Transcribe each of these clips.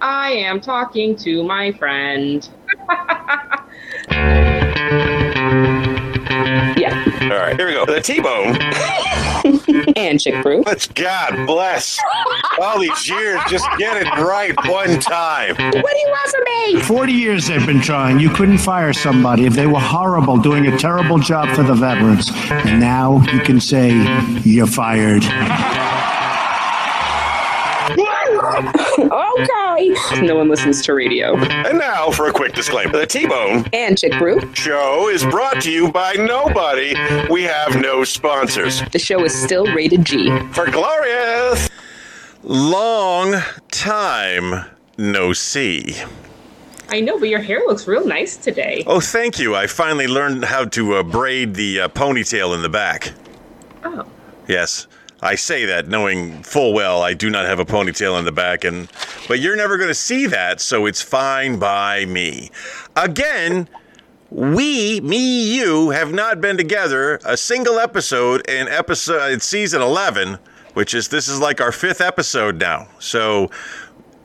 I am talking to my friend. Yeah. All right, here we go. The T-bone. And chick brew. Let's God bless. All these years, just get it right one time. What do you want from me? 40 years they've been trying. You couldn't fire somebody if they were horrible, doing a terrible job for the veterans. And now you can say you're fired. Okay. No one listens to radio. And now for a quick disclaimer. The T-bone And chick brew. show is brought to you by nobody. We have no sponsors. The show is still rated G. For glorious. Long time no see. I know, but your hair looks real nice today. Oh, thank you. I finally learned how to uh, braid the uh, ponytail in the back. Oh. Yes. I say that knowing full well I do not have a ponytail in the back and but you're never going to see that, so it's fine by me. Again, we, me, you have not been together a single episode in episode season 11, which is this is like our fifth episode now. So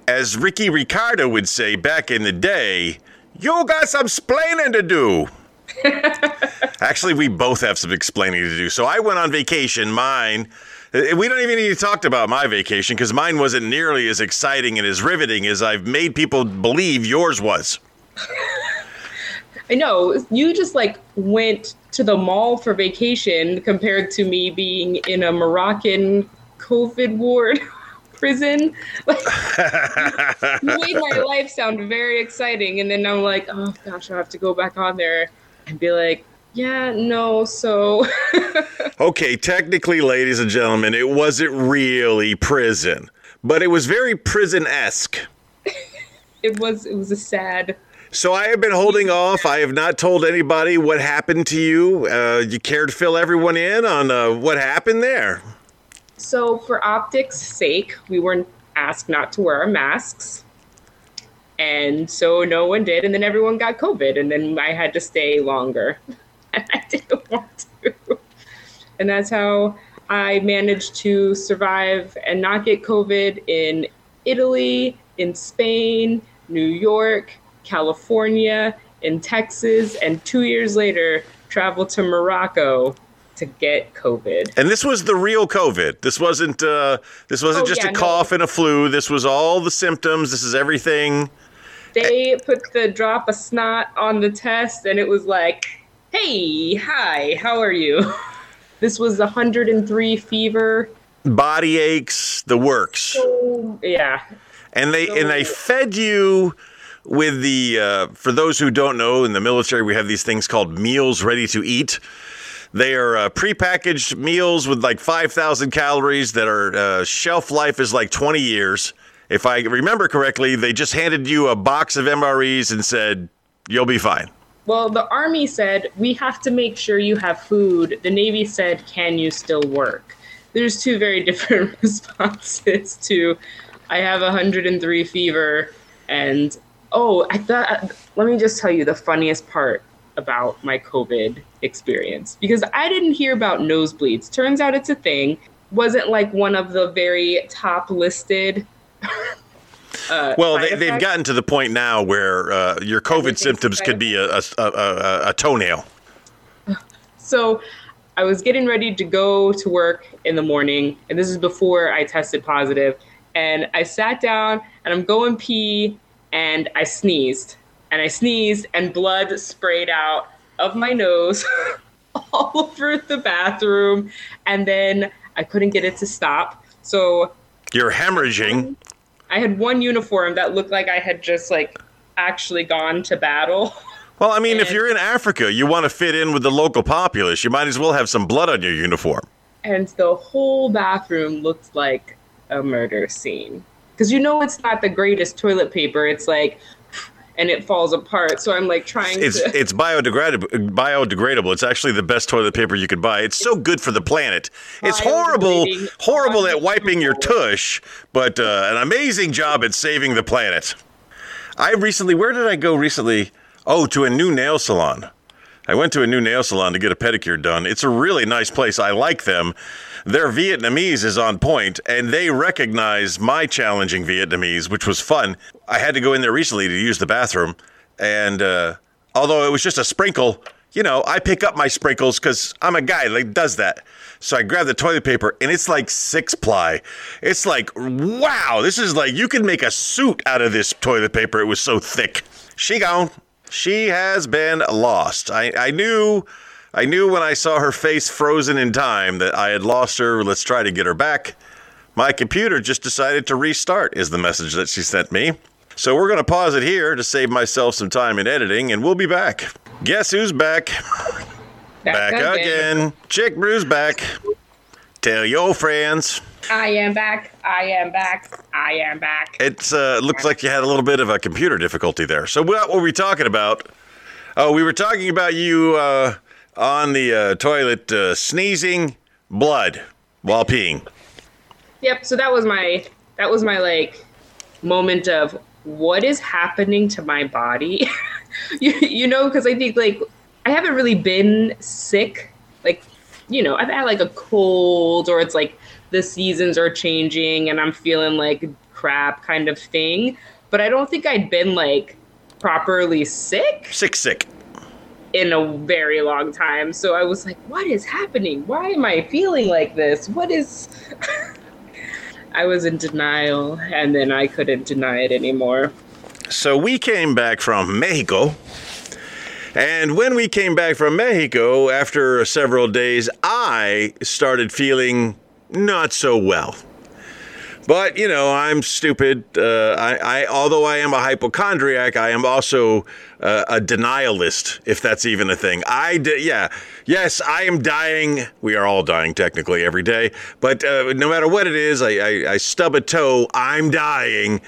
as Ricky Ricardo would say back in the day, you got some splaining to do. Actually, we both have some explaining to do. So I went on vacation. Mine, Uh, we don't even need to talk about my vacation because mine wasn't nearly as exciting and as riveting as I've made people believe yours was. I know. You just like went to the mall for vacation compared to me being in a Moroccan COVID ward prison. Like, you made my life sound very exciting. And then I'm like, oh gosh, I have to go back on there and be like, yeah, no, so. Okay, technically, ladies and gentlemen, it wasn't really prison, but it was very prison esque. it was it was a sad So I have been holding off. I have not told anybody what happened to you. Uh, you care to fill everyone in on uh, what happened there? So, for optics' sake, we weren't asked not to wear our masks. And so no one did. And then everyone got COVID. And then I had to stay longer. And I didn't want to. And that's how I managed to survive and not get COVID in Italy, in Spain, New York, California, in Texas, and two years later, travel to Morocco to get COVID. And this was the real COVID. This wasn't. Uh, this wasn't Oh, just yeah, a no. cough and a flu. This was all the symptoms. This is everything. they put the drop of snot on the test and it was like hey hi how are you? This was 103 fever. Body aches, the works. so yeah. And they and they fed you with the uh, for those who don't know in the military we have these things called meals ready to eat. They are uh, prepackaged meals with like 5000 calories that are uh, shelf life is like 20 years. If i remember correctly they just handed you a box of mres and said you'll be fine well the army said we have to make sure you have food. The navy said can you still work? There's two very different responses to i have 103 fever and oh i thought let me just tell you the funniest part about my covid experience because i didn't hear about nosebleeds. Turns out it's a thing. Wasn't like one of the very top listed uh, well they, they've gotten to the point now where uh, your covid symptoms could be a, a, a, a, a toenail So I was getting ready to go to work in the morning, and this is before I tested positive. And I sat down and I'm going pee, and I sneezed. And I sneezed, and blood sprayed out of my nose all over the bathroom. And then I couldn't get it to stop. So you're hemorrhaging I had one uniform that looked like I had just like actually gone to battle. Well, I mean, if you're in Africa, you want to fit in with the local populace. You might as well have some blood on your uniform. and the whole bathroom looked like a murder scene because you know it's not the greatest toilet paper it's like and it falls apart so i'm like trying It's to it's biodegradable. Biodegradable. It's actually the best toilet paper you could buy. It's so good for the planet. It's horrible, horrible at wiping your tush, but uh, an amazing job at saving the planet. I recently, where did I go recently? Oh, to a new nail salon. I went to a new nail salon to get a pedicure done. It's a really nice place. I like them. Their Vietnamese is on point, and they recognize my challenging Vietnamese, which was fun. I had to go in there recently to use the bathroom, and uh, although it was just a sprinkle, you know, I pick up my sprinkles because I'm a guy that does that. So I grab the toilet paper, and it's like six ply. It's like, wow, this is like you can make a suit out of this toilet paper. It was so thick. She gone. She has been lost. I, I knew. I knew when I saw her face frozen in time that I had lost her. Let's try to get her back. My computer just decided to restart, is the message that she sent me. So we're going to pause it here to save myself some time in editing, and we'll be back. Guess who's back? Back, again. Chick Brew's back. Tell your friends. I am back. I am back. I am back. It uh, looks like you had a little bit of a computer difficulty there. So what were we talking about? Oh, we were talking about you uh, on the uh, toilet uh, sneezing blood while peeing. Yep. So that was my that was my like moment of what is happening to my body. you, you know, because I think like I haven't really been sick. Like, you know, I've had like a cold or it's like the seasons are changing and I'm feeling like crap kind of thing. But I don't think I'd been like properly sick Sick, sick. In a very long time. So I was like, what is happening? Why am I feeling like this? What is. I was in denial and then I couldn't deny it anymore. So we came back from Mexico. And when we came back from Mexico, after several days, I started feeling not so well. But you know, I'm stupid. Uh, I, I, although I am a hypochondriac, I am also uh, a denialist, if that's even a thing. I, d- yeah, yes, I am dying. We are all dying technically every day. But uh, no matter what it is, I, I, I stub a toe. I'm dying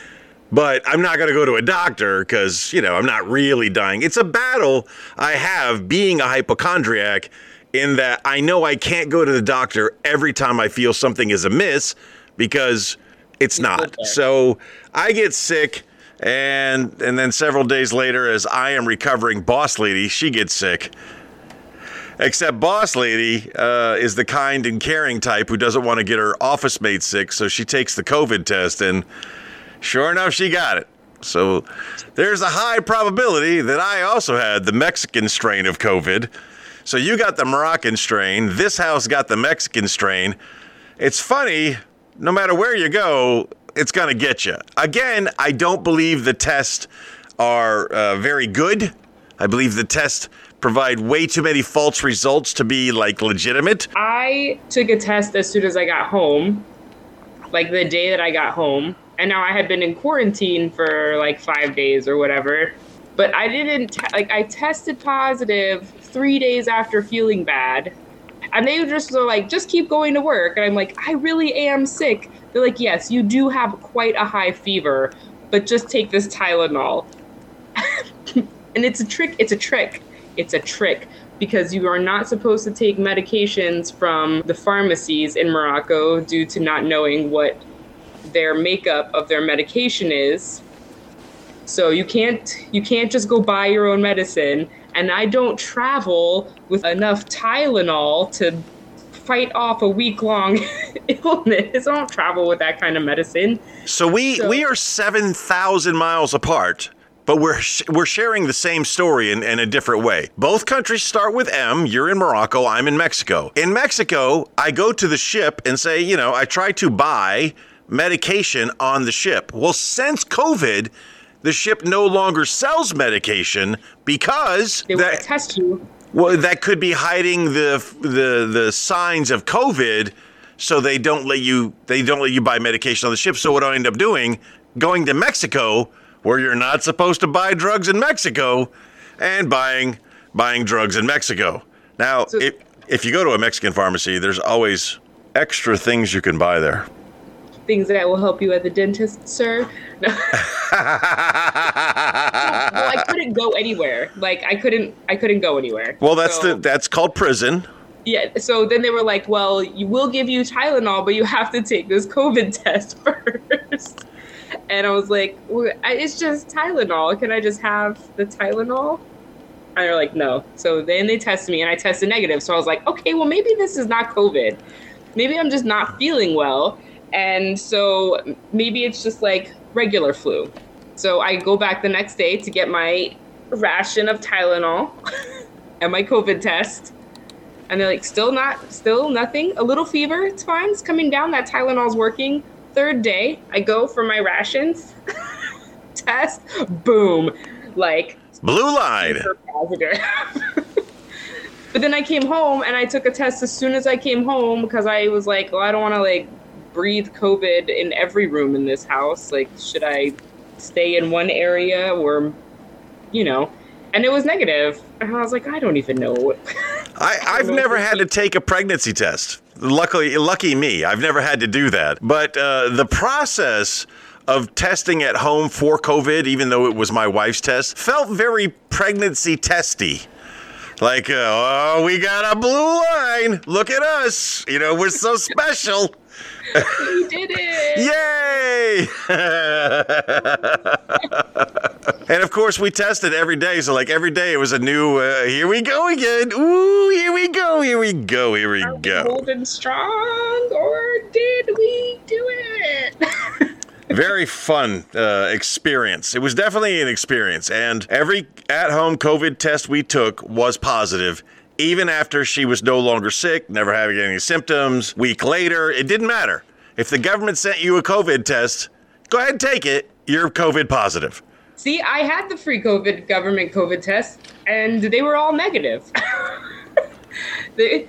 but I'm not going to go to a doctor because, you know, I'm not really dying. It's a battle I have being a hypochondriac in that I know I can't go to the doctor every time I feel something is amiss because it's not. So I get sick and and then several days later as I am recovering boss lady, she gets sick. Except boss lady uh, is the kind and caring type who doesn't want to get her office mate sick, so she takes the COVID test and Sure enough, she got it. So there's a high probability that I also had the Mexican strain of COVID. So you got the Moroccan strain. This house got the Mexican strain. It's funny, no matter where you go, it's going to get you. Again, I don't believe the tests are uh, very good. I believe the tests provide way too many false results to be like legitimate. I took a test as soon as I got home, like the day that I got home. And now I had been in quarantine for like five days or whatever. But I didn't, te- like, I tested positive three days after feeling bad. And they just were like, just keep going to work. And I'm like, I really am sick. They're like, yes, you do have quite a high fever, but just take this Tylenol. and it's a trick. It's a trick. It's a trick because you are not supposed to take medications from the pharmacies in Morocco due to not knowing what their makeup of their medication is. So you can't you can't just go buy your own medicine and I don't travel with enough Tylenol to fight off a week long illness. I don't travel with that kind of medicine. So we So- we are seven thousand miles apart, but we're sh- we're sharing the same story in, in a different way. Both countries start with M. You're in Morocco. I'm in Mexico. In Mexico, I go to the ship and say, you know, I try to buy medication on the ship. Well, since COVID. The ship no longer sells medication because They that- test you. well, that could be hiding the the the signs of COVID, so they don't let you they don't let you buy medication on the ship. So what I end up doing, going to Mexico, where you're not supposed to buy drugs in Mexico, and buying buying drugs in Mexico. Now, So- if if you go to a Mexican pharmacy, there's always extra things you can buy there. Things that will help you at the dentist, sir. No. well, I couldn't go anywhere. Like I couldn't I couldn't go anywhere. well, that's So- the that's called prison. Yeah, so then they were like, "Well, you will give you Tylenol, but you have to take this COVID test first. And I was like, well, "It's just Tylenol. Can I just have the Tylenol?" And they're like, no. So then they tested me and I tested negative. So I was like, okay, well, maybe this is not COVID. Maybe I'm just not feeling well. And so maybe it's just like regular flu. So I go back the next day to get my ration of Tylenol and my COVID test. And they're like, still not, still nothing. A little fever, it's fine. It's coming down. That Tylenol's working. Third day, I go for my rations, test, boom, like Blue line. but then I came home and I took a test as soon as I came home because I was like, well, I don't want to like breathe COVID in every room in this house. Like, should I stay in one area or, you know? And it was negative. And I was like, I don't even know. I, I've never had to take a pregnancy test. Luckily, lucky me, I've never had to do that. But uh, the process of testing at home for COVID, even though it was my wife's test, felt very pregnancy testy. Like, uh, oh, we got a blue line. Look at us. You know, we're so special. You did it. Yay! and of course, we tested every day. So, like, every day it was a new, uh, here we go again. Ooh, here we go, here we go, here we Are we go. holding strong or did we do it? Very fun uh, experience. It was definitely an experience. And every at home COVID test we took was positive. Even after she was no longer sick, never having any symptoms, week later, it didn't matter. If the government sent you a COVID test, go ahead and take it. You're COVID positive. See, I had the free COVID government COVID test, and they were all negative. they,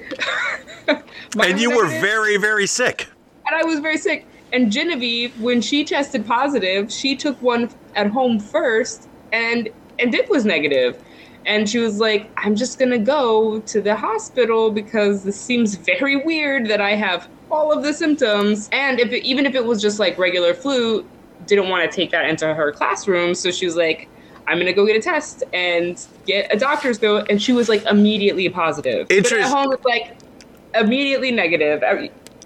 And you was were very, very sick. and I was very sick. And Genevieve, when she tested positive, she took one at home first, and and it was negative. And she was like, "I'm just gonna go to the hospital because this seems very weird that I have all of the symptoms, and if it, even if it was just like regular flu, didn't want to take that into her classroom. So she was like." I'm gonna go get a test and get a doctor's note, and she was like immediately positive. But at home, it's like immediately negative.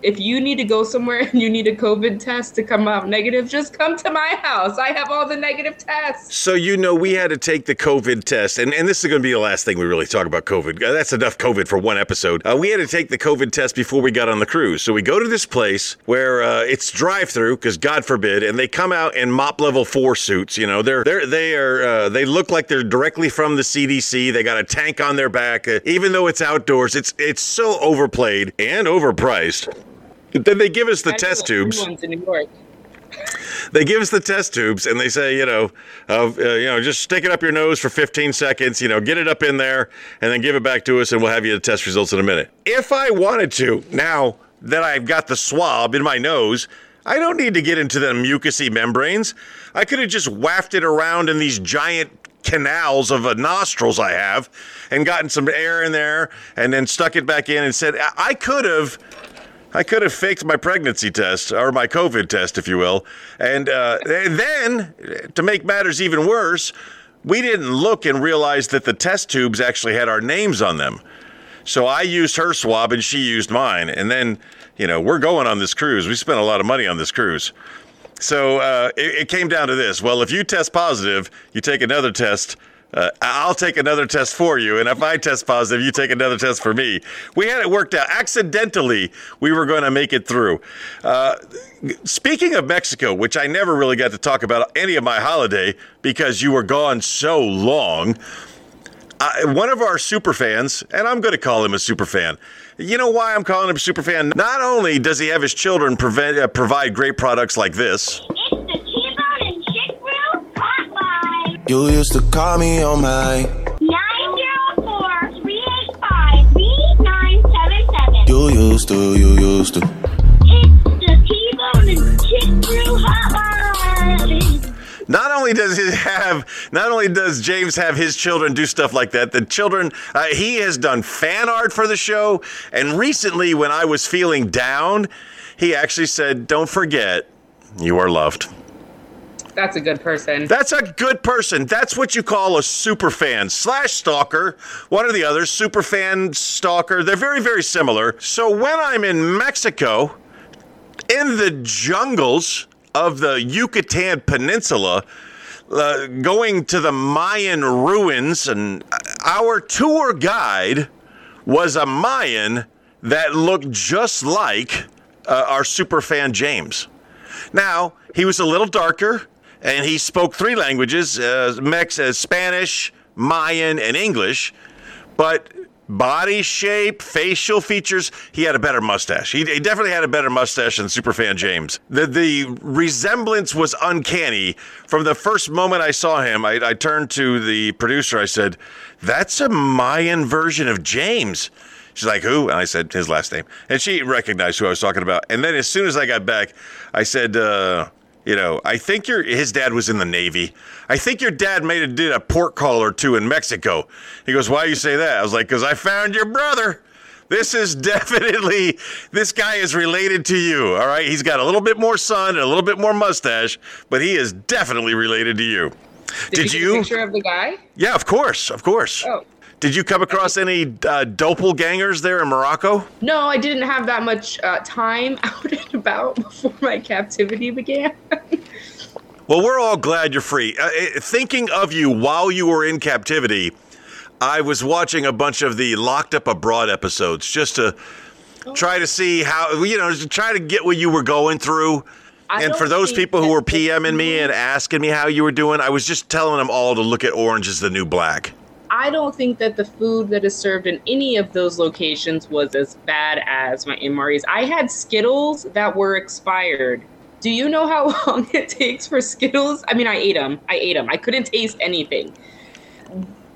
If you need to go somewhere and you need a COVID test to come out negative, just come to my house. I have all the negative tests. So, you know, we had to take the COVID test, and, and this is going to be the last thing we really talk about COVID. Uh, That's enough COVID for one episode. Uh, we had to take the COVID test before we got on the cruise. So, we go to this place where uh, it's drive through, because God forbid, and they come out in MOPP level four suits. You know, they're, they're, they are, uh, they look like they're directly from the CDC. They got a tank on their back. Uh, even though it's outdoors, it's, it's so overplayed and overpriced. Then they give us the test tubes ones in New York. they give us the test tubes and they say, you know, uh, uh, you know, just stick it up your nose for 15 seconds, you know, get it up in there, and then give it back to us, and we'll have you the test results in a minute. If I wanted to, now that I've got the swab in my nose, I don't need to get into the mucousy membranes. I could have just wafted around in these giant canals of uh, nostrils I have and gotten some air in there and then stuck it back in and said, I, I could have. I could have faked my pregnancy test or my COVID test, if you will. And, uh, and then, to make matters even worse, we didn't look and realize that the test tubes actually had our names on them. So I used her swab and she used mine. And then, you know, we're going on this cruise. We spent a lot of money on this cruise. So uh, it, it came down to this. Well, if you test positive, you take another test. Uh, I'll take another test for you, and if I test positive, you take another test for me. We had it worked out. Accidentally, we were going to make it through. Uh, speaking of Mexico, which I never really got to talk about any of my holiday because you were gone so long. One of our super fans, and I'm going to call him a super fan. You know why I'm calling him a super fan? Not only does he have his children prevent, uh, provide great products like this, You used to call me on my. 904-385-3977. You used to, you used to. It's the T-Bone and Chick Brew Hotline. not only does he have, not only does James have his children do stuff like that, the children, uh, he has done fan art for the show. And recently, when I was feeling down, he actually said, Don't forget, you are loved. That's a good person. That's a good person. That's what you call a super fan slash stalker. One or the other, super fan, stalker. They're very, very similar. So when I'm in Mexico, in the jungles of the Yucatan Peninsula, uh, going to the Mayan ruins, and Our tour guide was a Mayan that looked just like uh, our super fan James. Now, he was a little darker and he spoke three languages uh, Mex, uh, Spanish, Mayan, and English. But body shape, facial features, he had a better mustache. He, he definitely had a better mustache than Superfan James. The, the resemblance was uncanny. From the first moment I saw him, I, I turned to the producer. I said, That's a Mayan version of James. She's like, who? And I said his last name. And she recognized who I was talking about. And then as soon as I got back, I said, uh, you know, I think your his dad was in the Navy. I think your dad made a did a port call or two in Mexico. He goes, Why you say that? I was like, Because I found your brother. This is definitely this guy is related to you. All right. He's got a little bit more sun and a little bit more mustache, but he is definitely related to you. Did, Did you, you? a picture of the guy? Yeah, of course, of course. Oh. Did you come across any uh, doppelgangers there in Morocco? No, I didn't have that much uh, time out and about before my captivity began. Well, we're all glad you're free. Uh, uh, thinking of you while you were in captivity, I was watching a bunch of the Locked Up Abroad episodes just to try to see how, you know, to try to get what you were going through. I and for those people who were PMing me and asking me how you were doing, I was just telling them all to look at Orange is the New Black. I don't think that the food that is served in any of those locations was as bad as my MREs. I had Skittles that were expired. Do you know how long it takes for Skittles? I mean, I ate them. I ate them. I couldn't taste anything.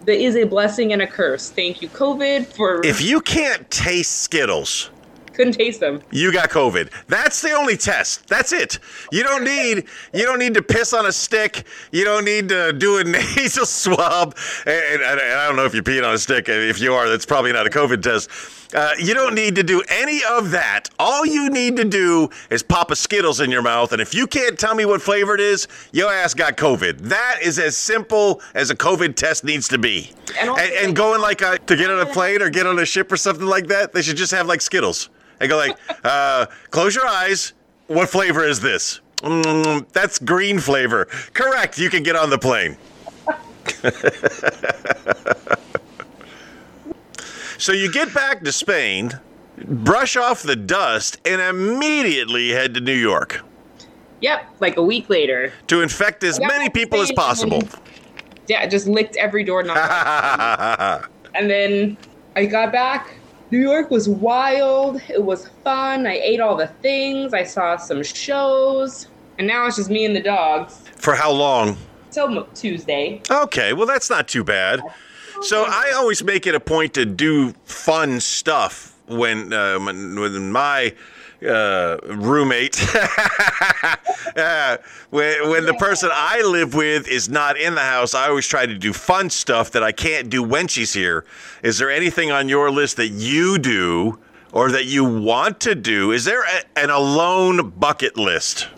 That is a blessing and a curse. Thank you, COVID, for If you can't taste Skittles, couldn't taste them. you got COVID. That's the only test. That's it. You don't need you don't need to piss on a stick. You don't need to do a nasal swab. And, and- and I don't know if you're peeing on a stick. If you are, that's probably not a COVID test. Uh, you don't need to do any of that. All you need to do is pop a Skittles in your mouth, and if you can't tell me what flavor it is, your ass got COVID. That is as simple as a COVID test needs to be. And And, also, and, like- going like a, to get on a plane or get on a ship or something like that, they should just have like Skittles. And go like, uh, close your eyes. What flavor is this? Mm, that's green flavor. Correct. You can get on the plane. so you get back to Spain, brush off the dust, and immediately head to New York Yep, like a week later. to infect as many people as possible. Yeah, just licked every door doorknob. And then I got back. New York was wild. It was fun. I ate all the things. I saw some shows. And now it's just me and the dogs. For how long? Till Tuesday. Okay, well, that's not too bad. So I always make it a point to do fun stuff when uh, when, when my uh, roommate, uh, when, when the person I live with is not in the house, I always try to do fun stuff that I can't do when she's here. Is there anything on your list that you do or that you want to do? Is there a, an alone bucket list?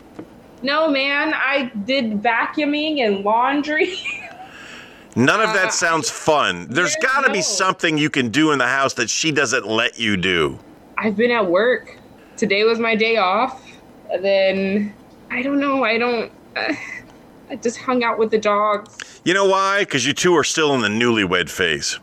No, man. I did vacuuming and laundry. None of Uh, that sounds fun. There's got to be something you can do in the house that she doesn't let you do. I've been at work. Today was my day off. And then I don't know. I don't. Uh, I just hung out with the dogs. You know why? Because you two are still in the newlywed phase.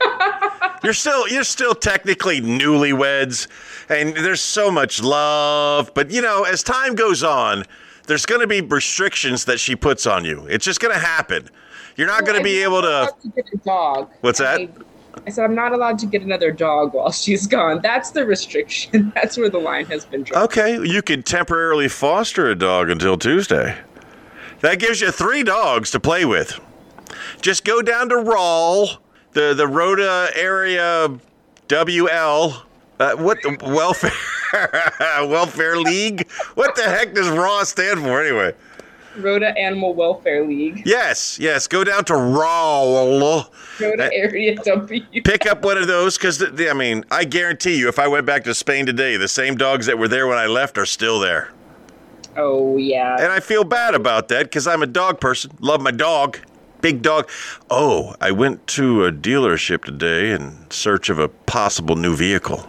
you're still you're still technically newlyweds, and there's so much love. But you know, as time goes on, there's going to be restrictions that she puts on you. It's just going to happen. You're not going to be able to. to get a dog. What's that? I, I said I'm not allowed to get another dog while she's gone. That's the restriction. That's where the line has been drawn. Okay, you can temporarily foster a dog until Tuesday. That gives you three dogs to play with. Just go down to Rawl, the the Rota area WL. Uh, what the welfare welfare league? What the heck does RAW stand for anyway? Rota Animal Welfare League. Yes, yes. Go down to Rawl. Rota Uh, Area W. Pick up one of those because I mean, I guarantee you, if I went back to Spain today, the same dogs that were there when I left are still there. Oh yeah. And I feel bad about that because I'm a dog person. Love my dog. Big dog. Oh, I went to a dealership today in search of a possible new vehicle.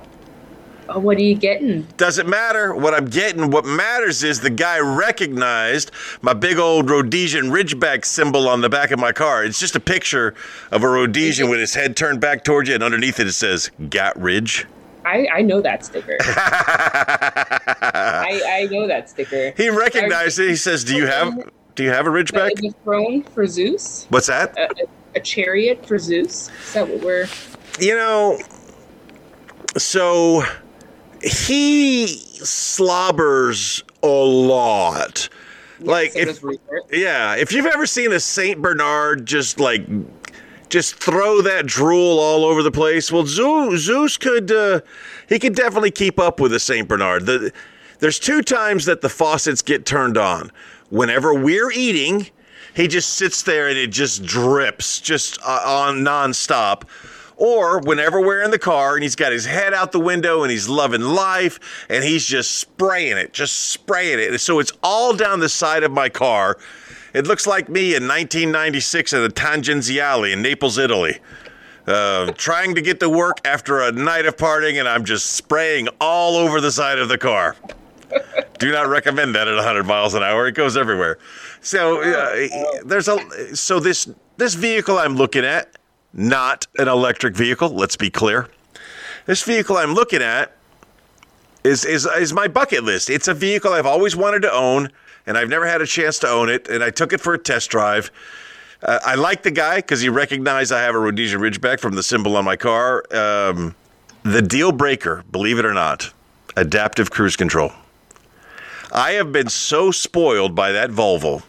Oh, what are you getting? Doesn't matter what I'm getting. What matters is the guy recognized my big old Rhodesian Ridgeback symbol on the back of my car. It's just a picture of a Rhodesian with his head turned back towards you, and underneath it it says "Got Ridge." I, I know that sticker. I, I know that sticker. He recognized it. He says, "Do you have do you have a Ridgeback?" a throne for Zeus. What's that? A, a, a chariot for Zeus. Is that what we're? You know, so he slobbers a lot. Like so if. Yeah, if you've ever seen a Saint Bernard just like just throw that drool all over the place, well, Zeus, Zeus could uh, he could definitely keep up with a Saint Bernard. The, there's two times that the faucets get turned on. Whenever we're eating, he just sits there and it just drips just uh, on nonstop. Or whenever we're in the car and he's got his head out the window and he's loving life and he's just spraying it, just spraying it. So it's all down the side of my car. It looks like me in 1996 at the Tangenziale in Naples, Italy. Uh, trying to get to work after a night of partying and I'm just spraying all over the side of the car. Do not recommend that at 100 miles an hour. It goes everywhere. So uh, there's a so this this vehicle I'm looking at, not an electric vehicle. Let's be clear. This vehicle I'm looking at is is is my bucket list. It's a vehicle I've always wanted to own, and I've never had a chance to own it. And I took it for a test drive. Uh, I like the guy because he recognized I have a Rhodesian Ridgeback from the symbol on my car. Um, the deal breaker, believe it or not, adaptive cruise control. I have been so spoiled by that Volvo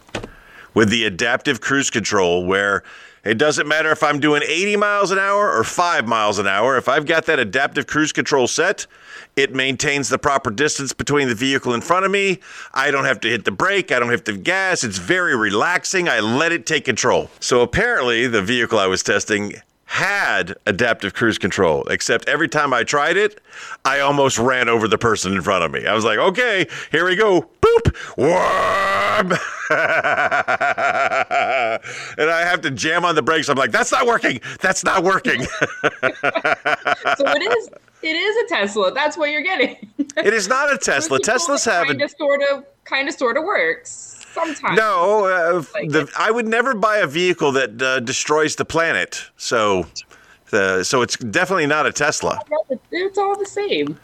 with the adaptive cruise control where it doesn't matter if I'm doing 80 miles an hour or 5 miles an hour. If I've got that adaptive cruise control set, it maintains the proper distance between the vehicle in front of me. I don't have to hit the brake, I don't have to gas. It's very relaxing. I let it take control. So apparently, the vehicle I was testing had adaptive cruise control, except every time I tried it, I almost ran over the person in front of me. I was like, okay, here we go. Boop! Worm! and I have to jam on the brakes. I'm like, that's not working. That's not working. So it is. It is a Tesla. That's what you're getting. it is not a Tesla. Teslas have kind of sort of kind of sort of works sometimes. No, uh, Like the. I would never buy a vehicle that uh, destroys the planet. So, the, so it's definitely not a Tesla. It's all the same.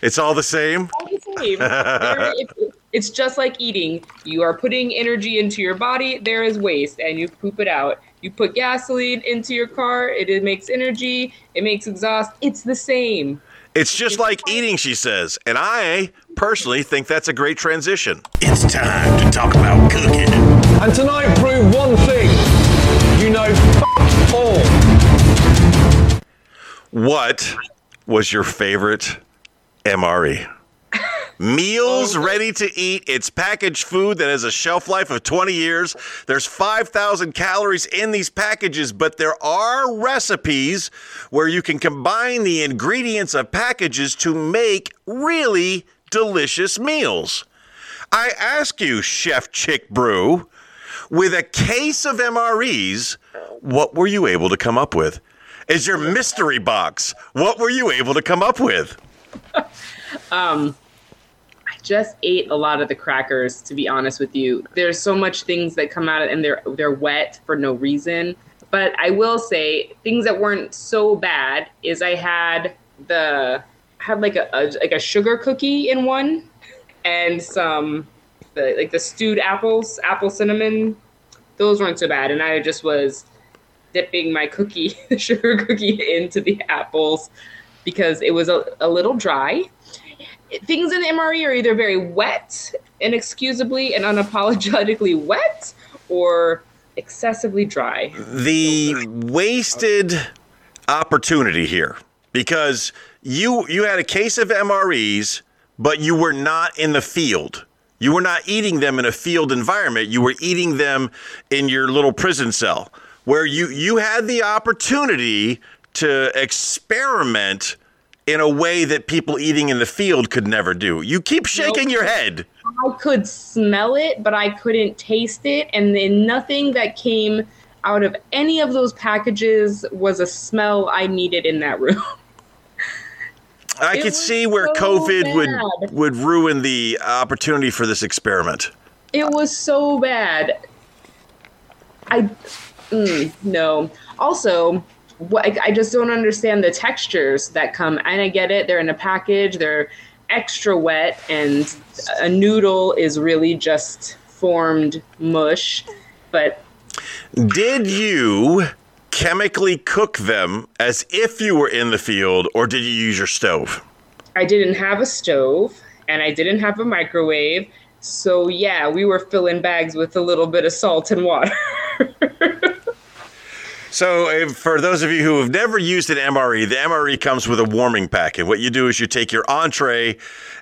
It's all the same. All the same. There- it- it's just like eating. You are putting energy into your body. There is waste, and you poop it out. You put gasoline into your car. It, it makes energy. It makes exhaust. It's the same. It's just like eating, she says. And I personally think that's a great transition. It's time to talk about cooking. And tonight prove one thing. You know f- all. What was your favorite MRE? Meals oh. ready to eat. It's packaged food that has a shelf life of 20 years. There's 5,000 calories in these packages, but there are recipes where you can combine the ingredients of packages to make really delicious meals. I ask you, Chef Chick Brew, with a case of MREs, what were you able to come up with? Is your mystery box? What were you able to come up with? Um, I just ate a lot of the crackers. To be honest with you, there's so much things that come out and they're they're wet for no reason. But I will say things that weren't so bad is I had the had like a, a like a sugar cookie in one, and some the like the stewed apples, apple cinnamon. Those weren't so bad, and I just was dipping my cookie, the sugar cookie, into the apples because it was a, a little dry things in MRE are either very wet, inexcusably and unapologetically wet, or excessively dry. The wasted opportunity here because you you had a case of MREs, but you were not in the field. You were not eating them in a field environment. You were eating them in your little prison cell where you you had the opportunity to experiment in a way that people eating in the field could never do. You keep shaking your head. I could smell it, but I couldn't taste it, and then nothing that came out of any of those packages was a smell I needed in that room. I It could see where so COVID would bad. would ruin the opportunity for this experiment. It was so bad. I mm, no. Also, what, I, I just don't understand the textures that come. And I get it; they're in a package. They're extra wet, and a noodle is really just formed mush. But Did you chemically cook them as if you were in the field, or did you use your stove? I didn't have a stove, and I didn't have a microwave. So yeah, we were filling bags with a little bit of salt and water. So, if, for those of you who have never used an MRE, the MRE comes with a warming packet. What you do is you take your entree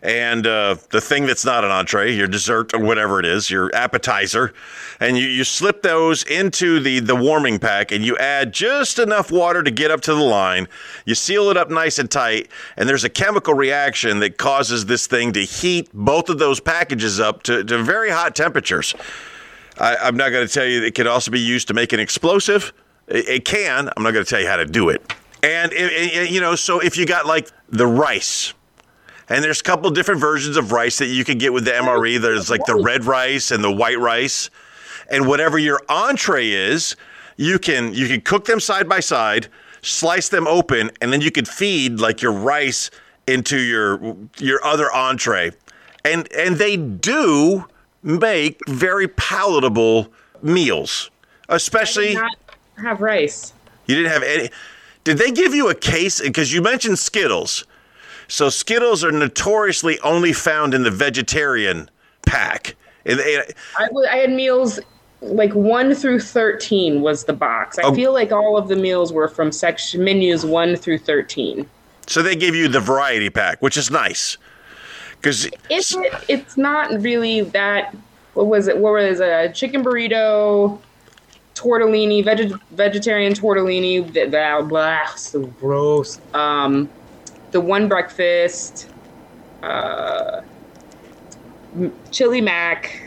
and uh, the thing that's not an entree, your dessert or whatever it is, your appetizer, and you, you slip those into the, the warming pack and you add just enough water to get up to the line. You seal it up nice and tight, and there's a chemical reaction that causes this thing to heat both of those packages up to, to very hot temperatures. I, I'm not going to tell you it can also be used to make an explosive. It, it can. I'm not going to tell you how to do it. And it, it- you know, so if you got like the rice, and there's a couple different versions of rice that you can get with the MRE. Oh, there's like the red rice and the white rice, and whatever your entree is, you can you can cook them side by side, slice them open, and then you could feed like your rice into your your other entree, and and they do make very palatable meals, especially. Not have rice. You didn't have any. Did they give you a case? Because you mentioned Skittles. So Skittles are notoriously only found in the vegetarian pack. And they- I, w- I had meals like one through thirteen was the box. I Oh. feel like all of the meals were from section menus one through thirteen. so they give you the variety pack, which is nice. Because Is it? It's not really that. What was it? What was it? A chicken burrito, tortellini, veg- vegetarian tortellini. That blah, blah, so gross. Um, the one breakfast, uh, chili mac.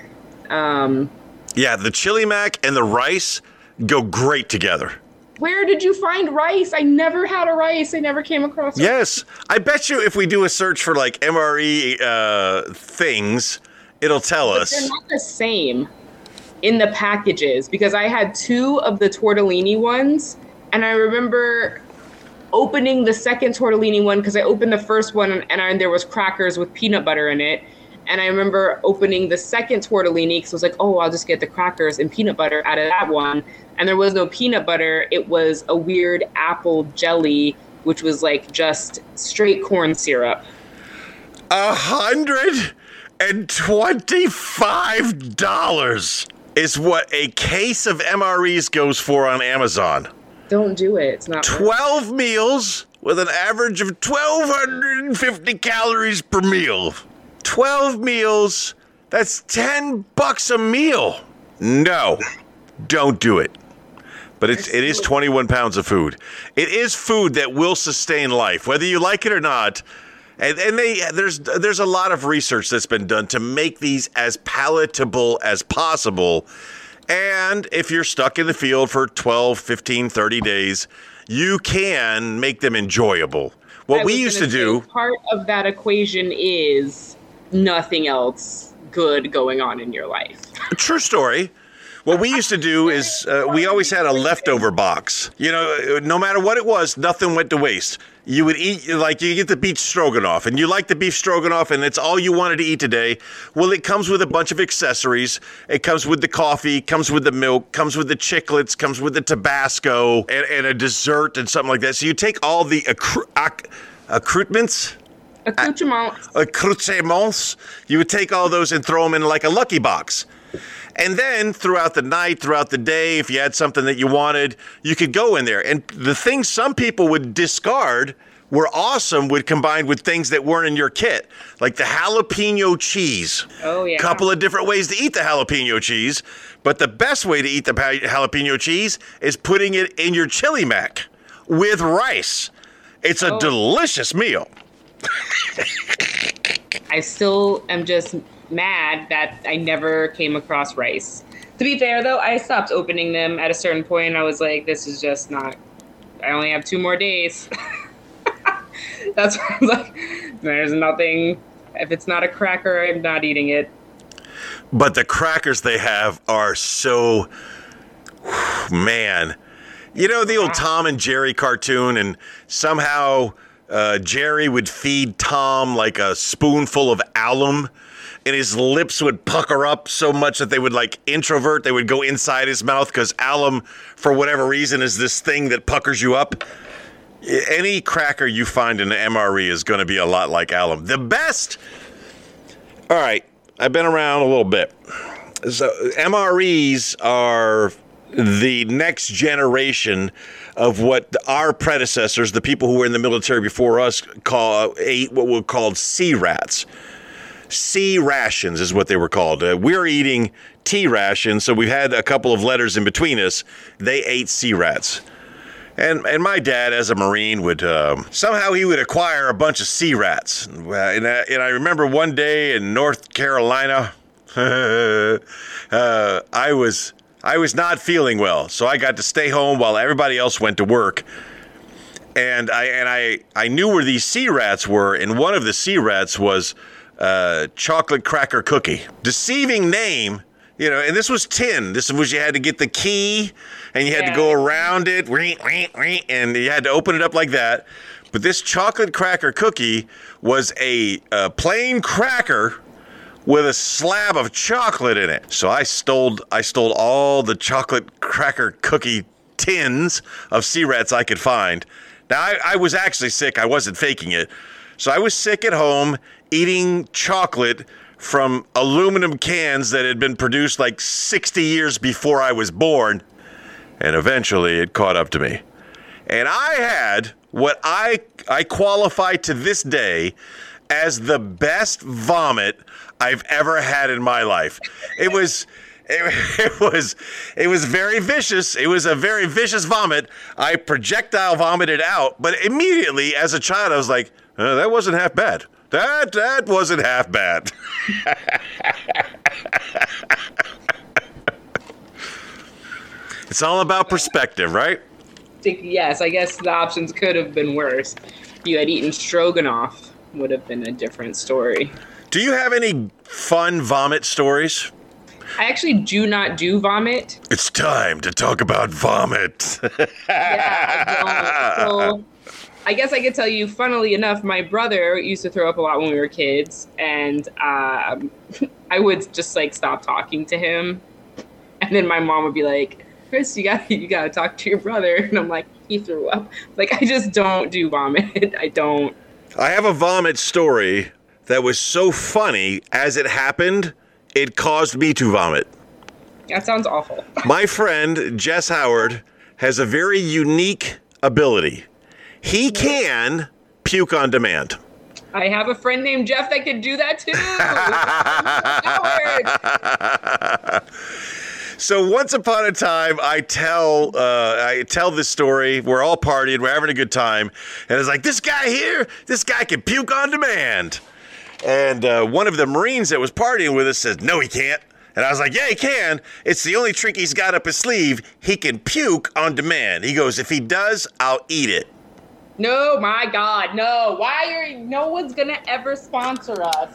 Um, yeah, the chili mac and the rice go great together. where did you find rice? I never had a rice. I never came across. rice. Yes, I bet you if we do a search for like MRE uh, things, it'll tell But us. they're not the same in the packages because I had two of the tortellini ones, and I remember opening the second tortellini one because I opened the first one and, and there was crackers with peanut butter in it. And I remember opening the second tortellini because I was like, oh, I'll just get the crackers and peanut butter out of that one. And there was no peanut butter. It was a weird apple jelly, which was like just straight corn syrup. A hundred and twenty-five dollars is what a case of MREs goes for on Amazon. Don't do it. It's not. worth 12 meals with an average of 1,250 calories per meal. 12 meals, that's 10 bucks a meal. No, don't do it. But it's, it is 21 pounds of food. It is food that will sustain life, whether you like it or not. And, and they there's there's a lot of research that's been done to make these as palatable as possible. And if you're stuck in the field for 12, 15, 30 days, you can make them enjoyable. What we used to do, part of that equation is nothing else good going on in your life. true story. What we used to do is uh, we always had a leftover box. You know, no matter what it was, nothing went to waste. You would eat like you get the beef stroganoff, and you like the beef stroganoff, and it's all you wanted to eat today. Well, it comes with a bunch of accessories. It comes with the coffee, comes with the milk, comes with the chiclets, comes with the Tabasco, and, and a dessert and something like that. So you take all the accru- acc- accoutrements Accoutrements. accoutrements. You would take all those and throw them in like a lucky box. And then throughout the night, throughout the day, if you had something that you wanted, you could go in there. And the things some people would discard were awesome would combine with things that weren't in your kit, like the jalapeno cheese. Oh, yeah. Couple of different ways to eat the jalapeno cheese, but the best way to eat the jalapeno cheese is putting it in your chili mac with rice. It's a Oh. delicious meal. I still am just mad that I never came across rice. To be fair, though, I stopped opening them at a certain point. I was like, this is just not. I only have two more days. That's why I'm like, there's nothing. If it's not a cracker, I'm not eating it. But the crackers they have are so man. You know the old Tom and Jerry cartoon, and somehow uh, Jerry would feed Tom like a spoonful of alum, and his lips would pucker up so much that they would like introvert. They would go inside his mouth because alum, for whatever reason, is this thing that puckers you up. Any cracker you find in an MRE is going to be a lot like alum. The best. All right, I've been around a little bit. So MREs are the next generation of what our predecessors, the people who were in the military before us, call ate what were called C-rats. C rations is what they were called. Uh, we're eating T rations, so we've had a couple of letters in between us. They ate C-rats. And, and my dad, as a Marine, would um, somehow he would acquire a bunch of C-rats. And I, and I remember one day in North Carolina, uh, I was I was not feeling well, so I got to stay home while everybody else went to work. And I and I I knew where these C-rats were, and one of the C-rats was uh, chocolate cracker cookie. Deceiving name, you know. And this was tin. This was you had to get the key, and you had to go around it, and you had to open it up like that. But this chocolate cracker cookie was a, uh plain cracker with a slab of chocolate in it. So I stole I stole all the chocolate cracker cookie tins of C-rats I could find. Now I, I was actually sick. I wasn't faking it. So I was sick at home eating chocolate from aluminum cans that had been produced like 60 years before I was born. And eventually it caught up to me. And I had what I I qualify to this day as the best vomit I've ever had in my life. It was it, it was it was very vicious. It was a very vicious vomit. I projectile vomited out, but immediately as a child I was like, "Uh, that wasn't half bad. That that wasn't half bad. it's all about perspective, right? Yes, I guess the options could have been worse. If you had eaten stroganoff, would have been a different story. Do you have any fun vomit stories? I actually do not do vomit. It's time to talk about vomit. Yeah, I don't. I guess I could tell you, funnily enough, my brother used to throw up a lot when we were kids, and um, I would just like stop talking to him, and then my mom would be like, "Chris, you got you got to talk to your brother," and I'm like, "He threw up." Like I just don't do vomit. I don't. I have a vomit story that was so funny as it happened, it caused me to vomit. That sounds awful. My friend Jess Howard has a very unique ability. He can puke on demand. I have a friend named Jeff that could do that too. So once upon a time, I tell uh, I tell this story. We're all partying, we're having a good time, and it's like this guy here, this guy can puke on demand. And uh, one of the Marines that was partying with us says, "No, he can't." And I was like, "Yeah, he can. It's the only trick he's got up his sleeve. He can puke on demand." He goes, "If he does, I'll eat it." No, my God, no. Why are no one's gonna ever sponsor us?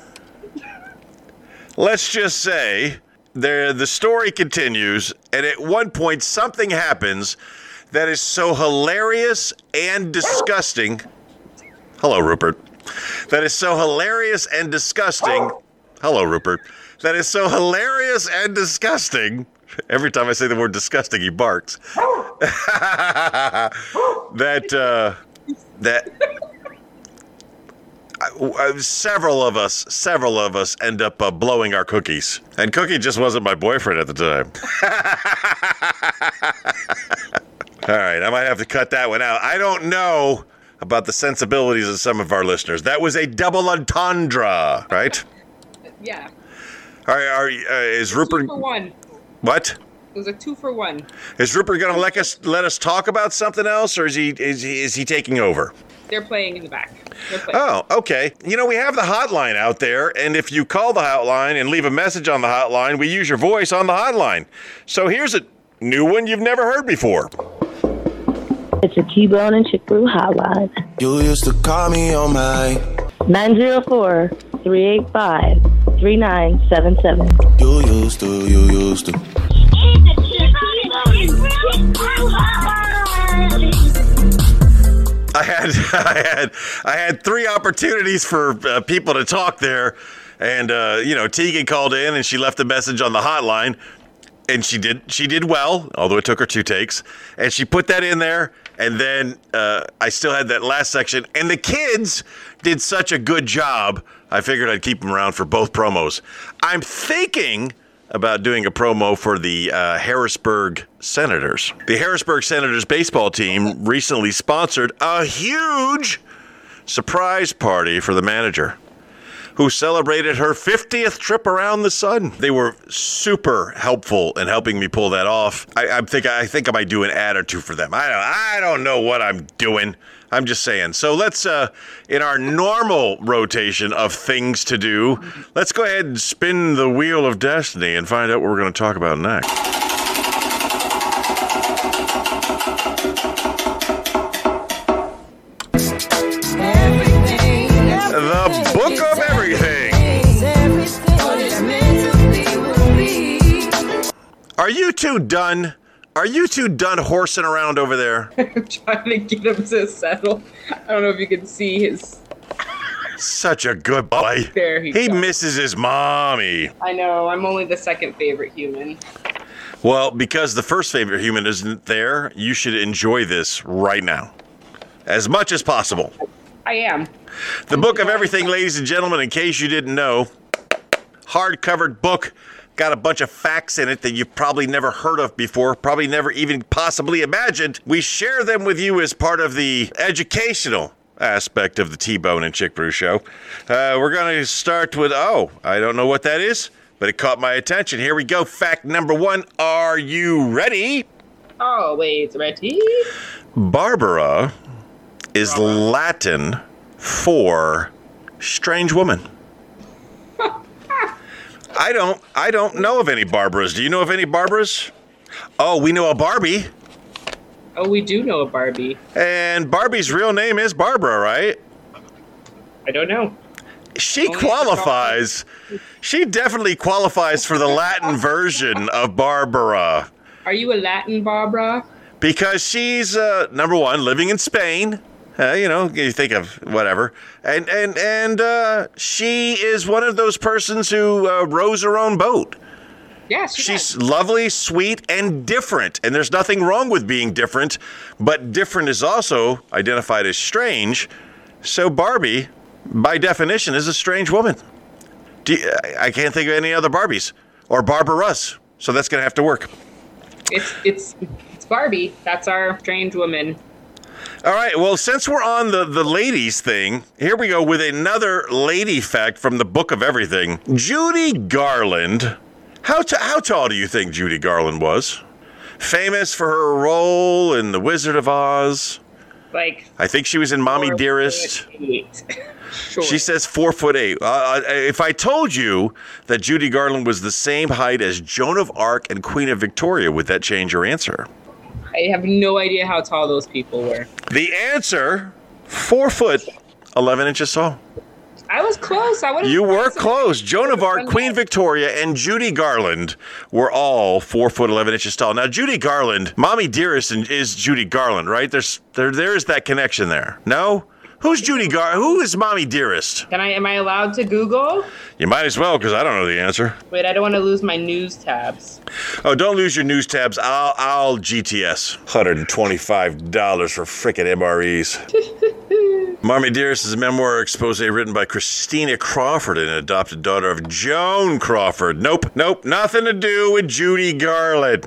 let's just say there the story continues and at one point something happens that is so hilarious and disgusting. Hello rupert. That is so hilarious and disgusting. Hello rupert. That is so hilarious and disgusting. Every time i say the word disgusting he barks. That uh that several of us, several of us end up uh, blowing our cookies. And Cookie just wasn't my boyfriend at the time. All right, I might have to cut that one out. I don't know about the sensibilities of some of our listeners. That was a double entendre, right? Yeah, All right, are, uh, is Rupert one. what? It was a two for one. Is Rupert going to let us let us talk about something else, or is he is he, is he taking over? They're playing in the back. Oh, okay. You know, we have the hotline out there, and if you call the hotline and leave a message on the hotline, we use your voice on the hotline. So here's a new one you've never heard before. It's a T-Bone and Chick Brew hotline. You used to call me on my. 904-385-3977. You used to, you used to. I had I had I had three opportunities for uh, people to talk there, and uh, you know Tegan called in and she left a message on the hotline, and she did she did well, although it took her two takes, and she put that in there, and then uh, I still had that last section, and the kids did such a good job. I figured I'd keep them around for both promos. I'm thinking about doing a promo for the uh, Harrisburg Senators. The Harrisburg Senators baseball team recently sponsored a huge surprise party for the manager who celebrated her 50th trip around the sun. They were super helpful in helping me pull that off. I, I think I think I might do an ad or two for them. I don't I don't know what I'm doing. I'm just saying. So let's uh in our normal rotation of things to do, let's go ahead and spin the wheel of destiny and find out what we're going to talk about next. The book of everything. Are you two done? Are you two done horsing around over there? I'm trying to get him to settle. I don't know if you can see his. Such a good boy. There he He goes. misses his mommy. I know. I'm only the second favorite human. Well, because the first favorite human isn't there, you should enjoy this right now. As much as possible. I am. The book of everything, ladies and gentlemen, in case you didn't know, hard-covered book, got a bunch of facts in it that you've probably never heard of before, probably never even possibly imagined. We share them with you as part of the educational aspect of the T-Bone and Chick Brew show. Uh, we're going to start with oh, I don't know what that is, but it caught my attention. Here we go. Fact number one. Are you ready? Oh, wait. Ready? Barbara is Latin for strange woman. I don't I don't know of any Barbaras. Do you know of any Barbaras? Oh, we know a Barbie. Oh, we do know a Barbie. And Barbie's real name is Barbara, right? I don't know. She Only qualifies. She definitely qualifies for the Latin version of Barbara Are you a Latin Barbara? because she's uh, number one living in Spain. Uh, you know, you think of whatever, and and and uh, she is one of those persons who uh, rows her own boat. Yes. Yeah, She's lovely, sweet, and different. And there's nothing wrong with being different, but different is also identified as strange. So Barbie, by definition, is a strange woman. You, I- I can't think of any other Barbies or Barbaras, so that's going to have to work. It's it's it's Barbie. That's our strange woman. All right. Well, since we're on the, the ladies thing, here we go with another lady fact from the Book of Everything. Judy Garland. How, t- how tall do you think Judy Garland was? Famous for her role in The Wizard of Oz. Like I think she was in Mommy Dearest. eight. sure. She says four foot eight. Uh, if I told you that Judy Garland was the same height as Joan of Arc and Queen of Victoria, would that change your answer? I have no idea how tall those people were. The answer: four foot, eleven inches tall. I was close. I would. You were close. Joan of Arc, Queen Victoria, and Judy Garland were all four foot eleven inches tall. Now, Judy Garland, Mommy Dearest, is Judy Garland, right? There's there there is that connection there. No, who's Judy Gar? Who is Mommy Dearest? Can I? Am I allowed to Google? You might as well, because I don't know the answer. Wait, I don't want to lose my news tabs. Oh, don't lose your news tabs. I'll I'll GTS. Hundred and twenty-five dollars for frickin' MREs. Mommy Dearest is a memoir expose written by Christina Crawford, an adopted daughter of Joan Crawford. Nope, nope, nothing to do with Judy Garland.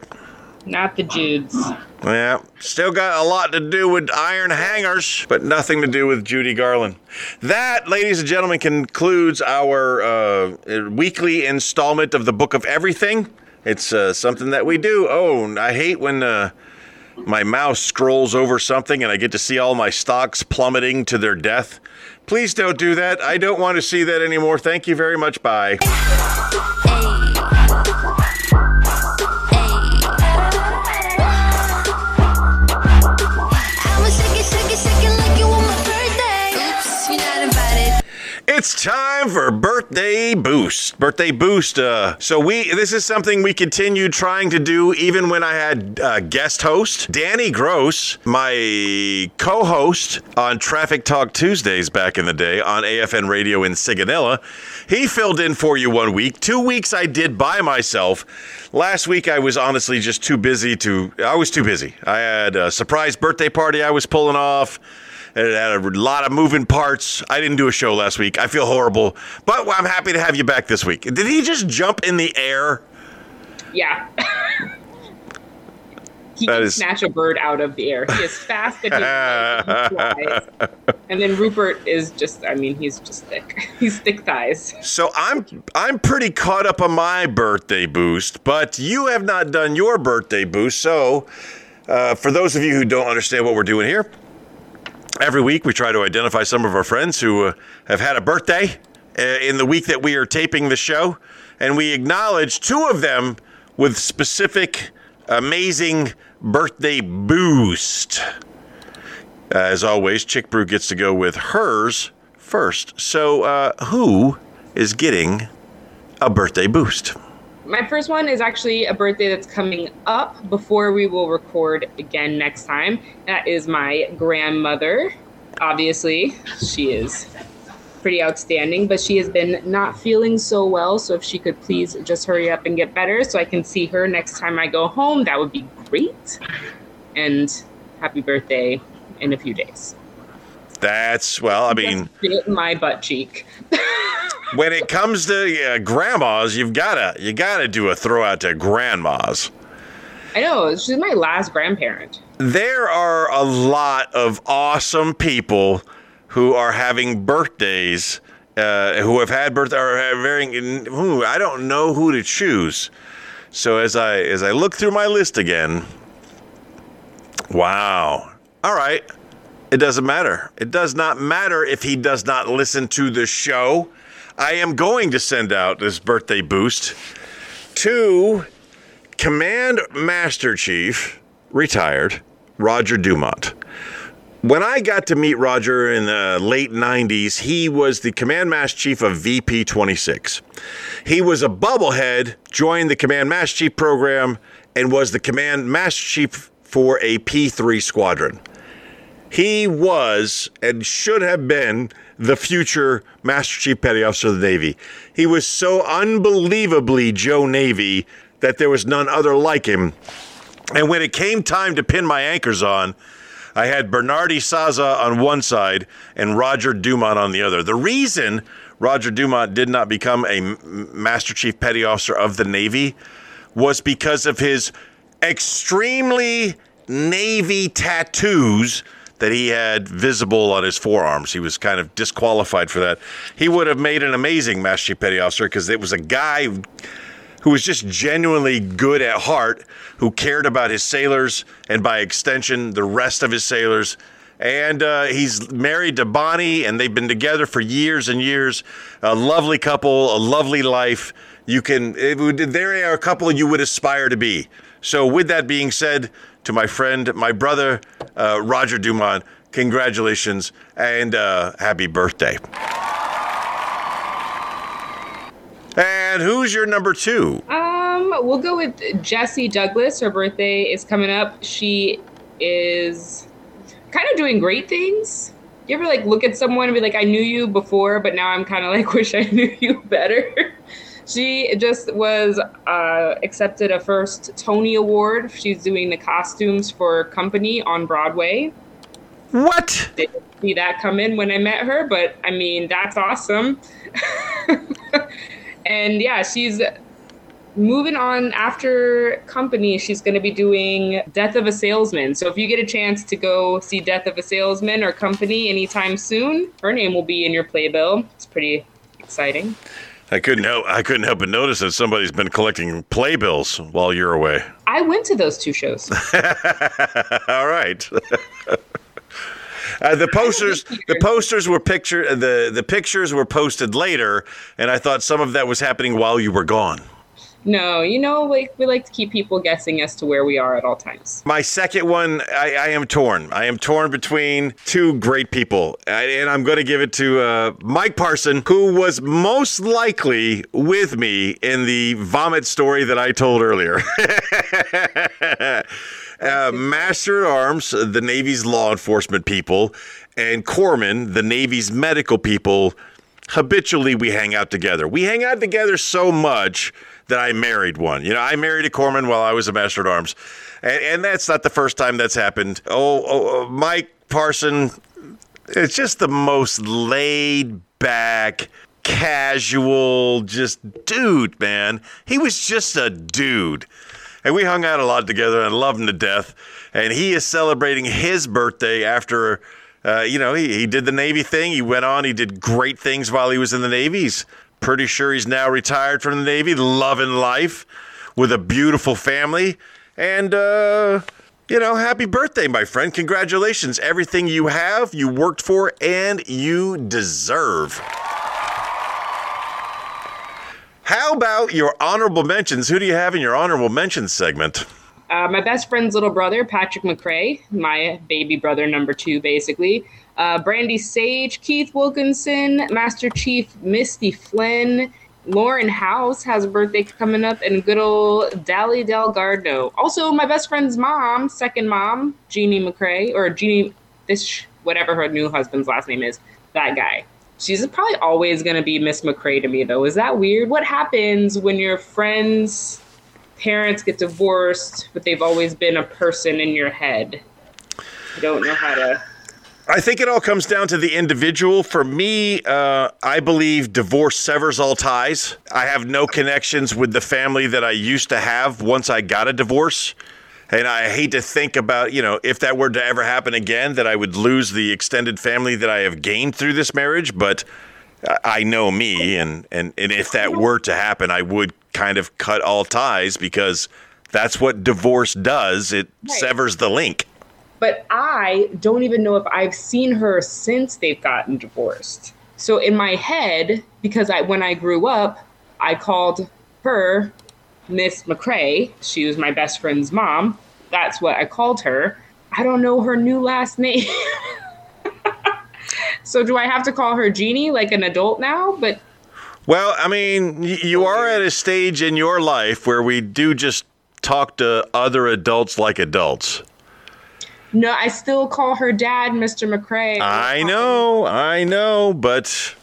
Not the Judes. Yeah, still got a lot to do with iron hangers, but nothing to do with Judy Garland. That, ladies and gentlemen, concludes our uh, weekly installment of the Book of Everything. It's uh, something that we do. Oh, I hate when uh, my mouse scrolls over something and I get to see all my stocks plummeting to their death. Please don't do that. I don't want to see that anymore. Thank you very much. Bye. Time for birthday boost. Birthday boost. Uh, so we this is something we continued trying to do even when I had uh, guest host Danny Gross, my co-host on Traffic Talk Tuesdays back in the day on AFN Radio in Sigonella. He filled in for you one week. Two weeks I did by myself. Last week I was honestly just too busy to. I was too busy. I had a surprise birthday party I was pulling off. It had a lot of moving parts. I didn't do a show last week. I feel horrible, but I'm happy to have you back this week. Did he just jump in the air? Yeah. he That can is- snatch a bird out of the air. He is fast and he flies. And then Rupert is just, I mean, he's just thick. He's thick thighs. So I'm I'm pretty caught up on my birthday boost, but you have not done your birthday boost. So uh, for those of you who don't understand what we're doing here, every week we try to identify some of our friends who uh, have had a birthday uh, in the week that we are taping the show, and we acknowledge two of them with specific amazing birthday boost. As always, Chick Brew gets to go with hers first. So, uh, who is getting a birthday boost? My first one is actually a birthday that's coming up before we will record again next time. That is my grandmother. Obviously, she is pretty outstanding, but she has been not feeling so well. So, if she could please just hurry up and get better so I can see her next time I go home, that would be great. And happy birthday in a few days. That's well, I mean, Bit my butt cheek. when it comes to uh, grandmas, you've gotta you gotta do a throw out to grandmas. I know, she's my last grandparent. There are a lot of awesome people who are having birthdays, uh, who have had birthday or. Who I don't know who to choose. So as I as I look through my list again, wow. All right. It doesn't matter. It does not matter if he does not listen to the show. I am going to send out this birthday boost to Command Master Chief, retired, Roger Dumont. When I got to meet Roger in the late 90s, he was the Command Master Chief of VP 26. He was a bubblehead, joined the Command Master Chief program, and was the Command Master Chief for a P3 squadron. He was and should have been the future Master Chief Petty Officer of the Navy. He was so unbelievably Joe Navy that there was none other like him. And when it came time to pin my anchors on, I had Bernardi Saza on one side and Roger Dumont on the other. The reason Roger Dumont did not become a Master Chief Petty Officer of the Navy was because of his extremely Navy tattoos that he had visible on his forearms. He was kind of disqualified for that. He would have made an amazing Master Chief Petty Officer because it was a guy who- was just genuinely good at heart, who cared about his sailors and by extension, the rest of his sailors. And uh, he's married to Bonnie, and they've been together for years and years. A lovely couple, a lovely life. You can, would, they are a couple you would aspire to be. So, with that being said, to my friend, my brother, uh, Roger Dumont, congratulations and uh, happy birthday. And who's your number two? Um, we'll go with Jessie Douglas. Her birthday is coming up. She is kind of doing great things. You ever like look at someone and be like, I knew you before, but now I'm kind of like, wish I knew you better. she just was uh, accepted a first Tony Award. She's doing the costumes for Company on Broadway. What? Didn't see that come in when I met her, but I mean, that's awesome. and yeah, she's moving on after company she's going to be doing death of a salesman so if you get a chance to go see death of a salesman or company anytime soon her name will be in your playbill it's pretty exciting I couldn't help. I couldn't help but notice that somebody's been collecting playbills while you're away. i went to those two shows All right. Uh, the posters, the posters were picture. The the pictures were posted later, and I thought some of that was happening while you were gone. No, you know, like we like to keep people guessing as to where we are at all times. My second one, I, I am torn. I am torn between two great people, I- and I'm going to give it to uh, Mike Parson, who was most likely with me in the vomit story that I told earlier. uh, Master at Arms, the Navy's law enforcement people, and Corpsman, the Navy's medical people. Habitually, we hang out together. We hang out together so much that I married one. You know, I married a corpsman while I was a Master at Arms, and, and that's not the first time that's happened. Oh, oh, oh, Mike Parson, it's just the most laid back, casual, just dude, man. He was just a dude. And we hung out a lot together and loved him to death. And he is celebrating his birthday after, uh, you know, he, he did the Navy thing. He went on, he did great things while he was in the Navy. He's pretty sure he's now retired from the Navy, loving life with a beautiful family. And, uh, you know, happy birthday, my friend. Congratulations. Everything you have, you worked for, and you deserve. How about your honorable mentions? Who do you have in your honorable mentions segment? Uh, my best friend's little brother, Patrick McRae, my baby brother number two, basically. Uh, Brandy Sage, Keith Wilkinson, Master Chief Misty Flynn, Lauren House has a birthday coming up, and good old Dally Delgado. Also, my best friend's mom, second mom, Jeannie McRae, or Jeannie, this whatever her new husband's last name is, that guy. She's probably always going to be Miss McRae to me, though. Is that weird? What happens when your friends' parents get divorced, but they've always been a person in your head? I don't know how to. I think it all comes down to the individual. For me, uh, I believe divorce severs all ties. I have no connections with the family that I used to have once I got a divorce. And I hate to think about, you know, if that were to ever happen again, that I would lose the extended family that I have gained through this marriage. But I- know me, and, and, and if that were to happen, I would kind of cut all ties because that's what divorce does. It Right. severs the link. But I don't even know if I've seen her since they've gotten divorced. So in my head, because I when I grew up, I called her Miss McRae. She was my best friend's mom. That's what I called her. I don't know her new last name. so do I have to call her Jeannie like an adult now? But Well, I mean, you are at a stage in your life where we do just talk to other adults like adults. No, I still call her dad, Mr. McRae. I know, I know, but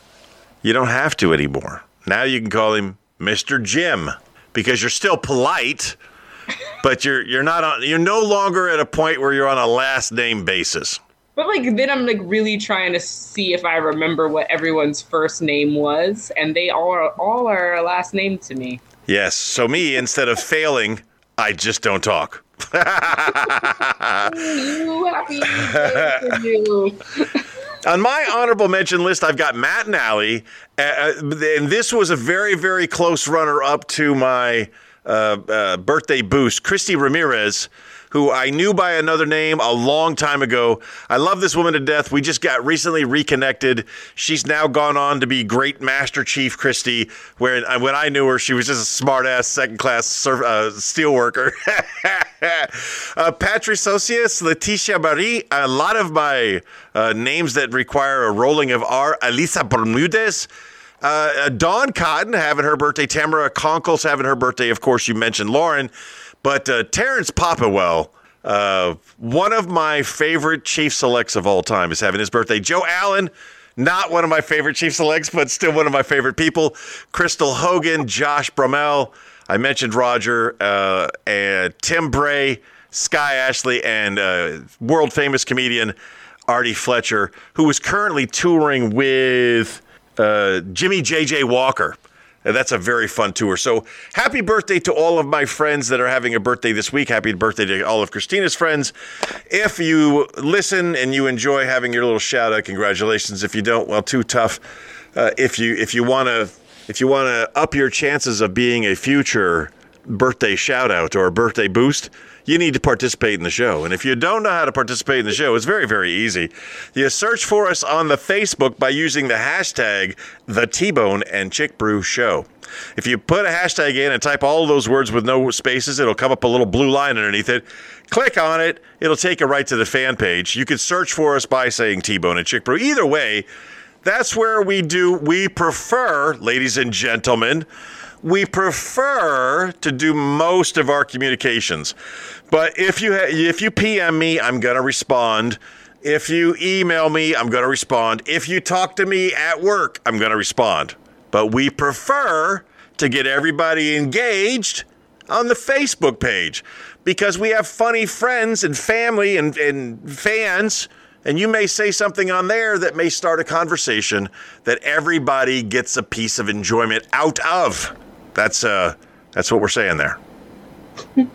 you don't have to anymore. Now you can call him Mr. Jim because you're still polite, but you're you're not on you're no longer at a point where you're on a last name basis. But like then I'm like really trying to see if I remember what everyone's first name was, and they all are all are a last name to me. Yes, so me instead of failing, I just don't talk. You happy you. On my honorable mention list, I've got Matt and Allie, uh, uh, and this was a very, very close runner up to my uh, uh, birthday boost. Christy Ramirez, who I knew by another name a long time ago. I love this woman to death. We just got recently reconnected. She's now gone on to be great Master Chief Christy. Where uh, when I knew her, she was just a smart ass second class surf, uh, steel worker. uh, Patrick Socias, Leticia Marie, a lot of my uh, names that require a rolling of R. Elisa Bermudez. Uh, uh, Dawn Cotton having her birthday. Tamara Conkles having her birthday. Of course, you mentioned Lauren. But uh, Terrence Popwell, uh, one of my favorite Chief Selects of all time, is having his birthday. Joe Allen, not one of my favorite Chief Selects, but still one of my favorite people. Crystal Hogan, Josh Bromell. I mentioned Roger, uh, and Tim Bray, Sky Ashley, and uh, world famous comedian Artie Fletcher, who is currently touring with uh, Jimmie J.J. Walker. That's a very fun tour. So happy birthday to all of my friends that are having a birthday this week. Happy birthday to all of Christina's friends. If you listen and you enjoy having your little shout out, congratulations. If you don't, well, too tough. Uh, if you if you want to if you want to up your chances of being a future birthday shout out or birthday boost, you need to participate in the show. And if you don't know how to participate in the show, it's very, very easy. You search for us on the Facebook by using the hashtag the T-Bone and Chick Brew Show. If you put a hashtag in and type all those words with no spaces, it'll come up a little blue line underneath it. Click on it, it'll take you right to the fan page. You can search for us by saying T-Bone and Chick Brew. Either way, that's where we do, we prefer, ladies and gentlemen, we prefer to do most of our communications. But if you ha- if you PM me, I'm going to respond. If you email me, I'm going to respond. If you talk to me at work, I'm going to respond. But we prefer to get everybody engaged on the Facebook page because we have funny friends and family and, and fans. And you may say something on there that may start a conversation that everybody gets a piece of enjoyment out of. That's uh that's what we're saying there.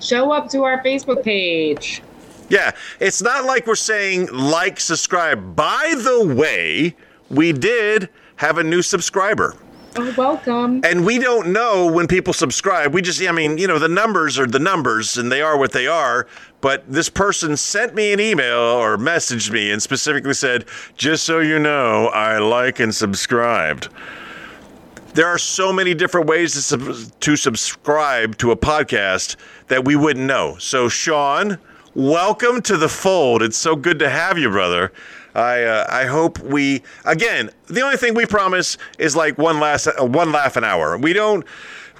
Show up to our Facebook page. Yeah, it's not like we're saying like, subscribe. By the way, we did have a new subscriber. Oh, welcome. And we don't know when people subscribe. We just, I mean, you know, the numbers are the numbers and they are what they are. But this person sent me an email or messaged me and specifically said, just so you know, I like and subscribed. There are so many different ways to, sub- to subscribe to a podcast that we wouldn't know. So, Sean, welcome to the fold. It's so good to have you, brother. I uh, I hope we again. The only thing we promise is like one last uh, one laugh an hour. We don't.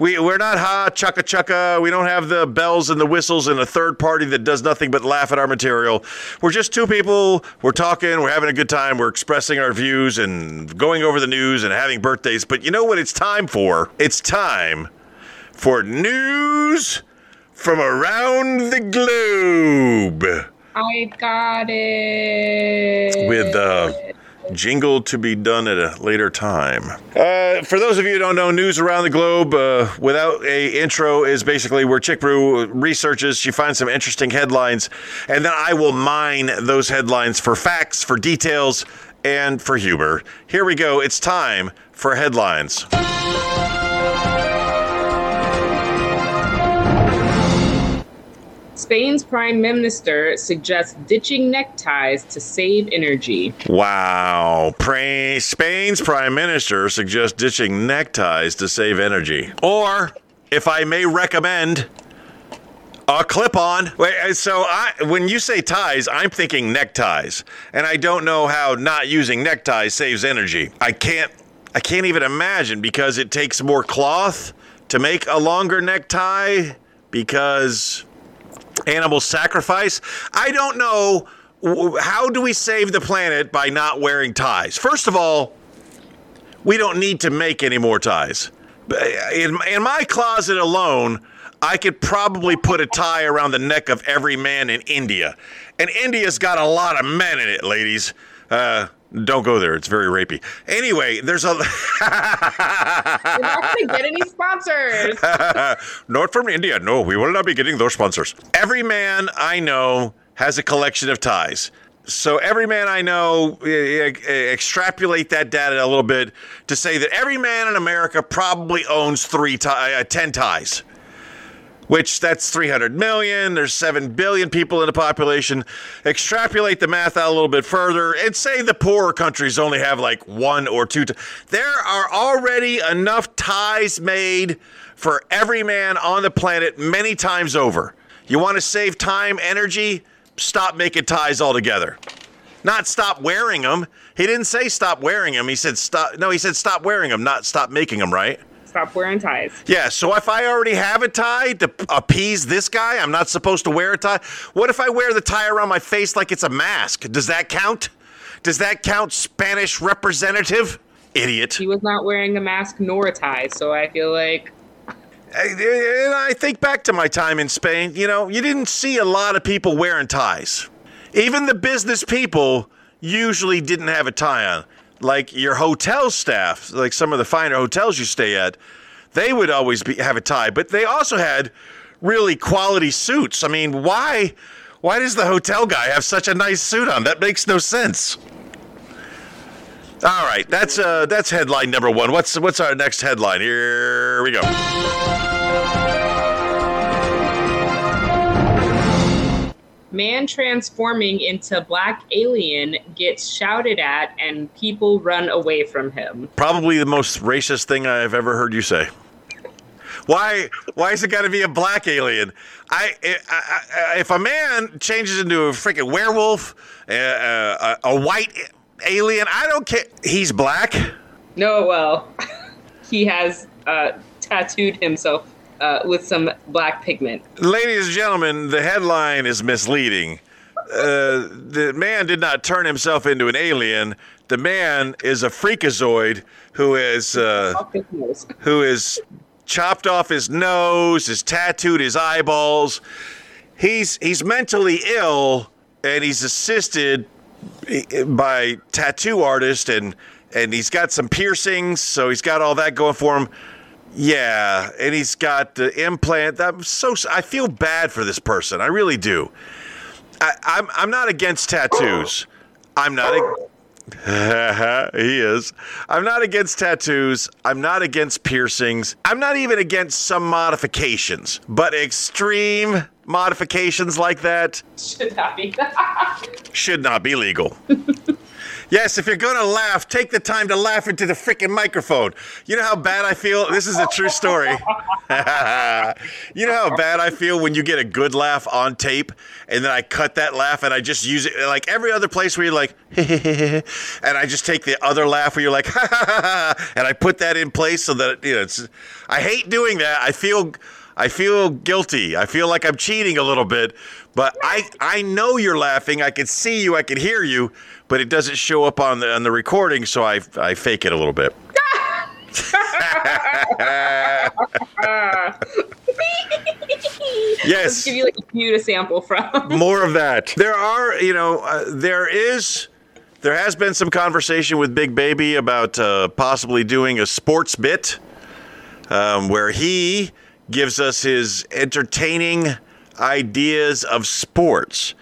We, we're not ha chucka chucka. We don't have the bells and the whistles and a third party that does nothing but laugh at our material. We're just two people. We're talking. We're having a good time. We're expressing our views and going over the news and having birthdays. But you know what it's time for? It's time for news from around the globe I got it. with uh, jingle to be done at a later time. Uh, for those of you who don't know, news around the globe uh, without a intro is basically where Chick Brew researches. She finds some interesting headlines, and then I will mine those headlines for facts, for details, and for humor. Here we go. It's time for headlines. Spain's prime minister suggests ditching neckties to save energy. Wow. Spain's prime minister suggests ditching neckties to save energy. Or, if I may recommend, a clip on. Wait, uh, so I, when you say ties, I'm thinking neckties. And I don't know how not using neckties saves energy. I can't I can't even imagine because it takes more cloth to make a longer necktie because animal sacrifice. I don't know how do we save the planet by not wearing ties. First of all, we don't need to make any more ties. In, in my closet alone, I could probably put a tie around the neck of every man in India. And India's got a lot of men in it, ladies. Uh, don't go there. It's very rapey. Anyway, there's a. You're not going to get any sponsors. Not from India. No, we will not be getting those sponsors. Every man I know has a collection of ties. So every man I know, eh, eh, extrapolate that data a little bit to say that every man in America probably owns three tie, uh, ten ties. Which that's 300 million. There's 7 billion people in the population. Extrapolate the math out a little bit further and say the poorer countries only have like one or two. T- there are already enough ties made for every man on the planet many times over. You want to save time, energy? Stop making ties altogether. Not stop wearing them. He didn't say stop wearing them. He said stop. No, he said stop wearing them, not stop making them, right? Stop wearing ties. Yeah, so if I already have a tie to appease this guy, I'm not supposed to wear a tie. What if I wear the tie around my face like it's a mask? Does that count? Does that count, Spanish representative? Idiot. He was not wearing a mask nor a tie, so I feel like eh, And I think back to my time in Spain, you know, you didn't see a lot of people wearing ties. Even the business people usually didn't have a tie on. Like your hotel staff, like some of the finer hotels you stay at, they would always be, have a tie, but they also had really quality suits. I mean, why why does the hotel guy have such a nice suit on? That makes no sense. All right, that's uh that's headline number 1. What's what's our next headline? Here we go. Man transforming into black alien gets shouted at and people run away from him. Probably the most racist thing I've ever heard you say. Why? Why is it got to be a black alien? I, I, I, if a man changes into a freaking werewolf, uh, uh, a, a white alien, I don't care. He's black. No, well, he has uh, tattooed himself uh, with some black pigment. Ladies and gentlemen, the headline is misleading. Uh, the man did not turn himself into an alien. The man is a freakazoid who is uh, nose. who is chopped off his nose, has tattooed his eyeballs. He's he's mentally ill and he's assisted by tattoo artist and and he's got some piercings, so he's got all that going for him. Yeah, and he's got the implant. I'm so I feel bad for this person. I really do. I, I'm I'm not against tattoos. I'm not. he is. I'm not against tattoos. I'm not against piercings. I'm not even against some modifications, but extreme modifications like that Should not be. should not be legal. yes, if you're gonna laugh, take the time to laugh into the freaking microphone. You know how bad I feel? This is a true story. you know how bad I feel when you get a good laugh on tape and then I cut that laugh and I just use it like every other place where you're like, and I just take the other laugh where you're like, and I put that in place so that, you know, it's, I hate doing that. I feel. I feel guilty. I feel like I'm cheating a little bit, but I I know you're laughing. I can see you. I can hear you, but it doesn't show up on the on the recording, so I I fake it a little bit. Let's yes, give you like a few to sample from. more of that. There are, you know, uh, there is. There has been some conversation with Big Baby about uh, possibly doing a sports bit um, where he gives us his entertaining ideas of sports.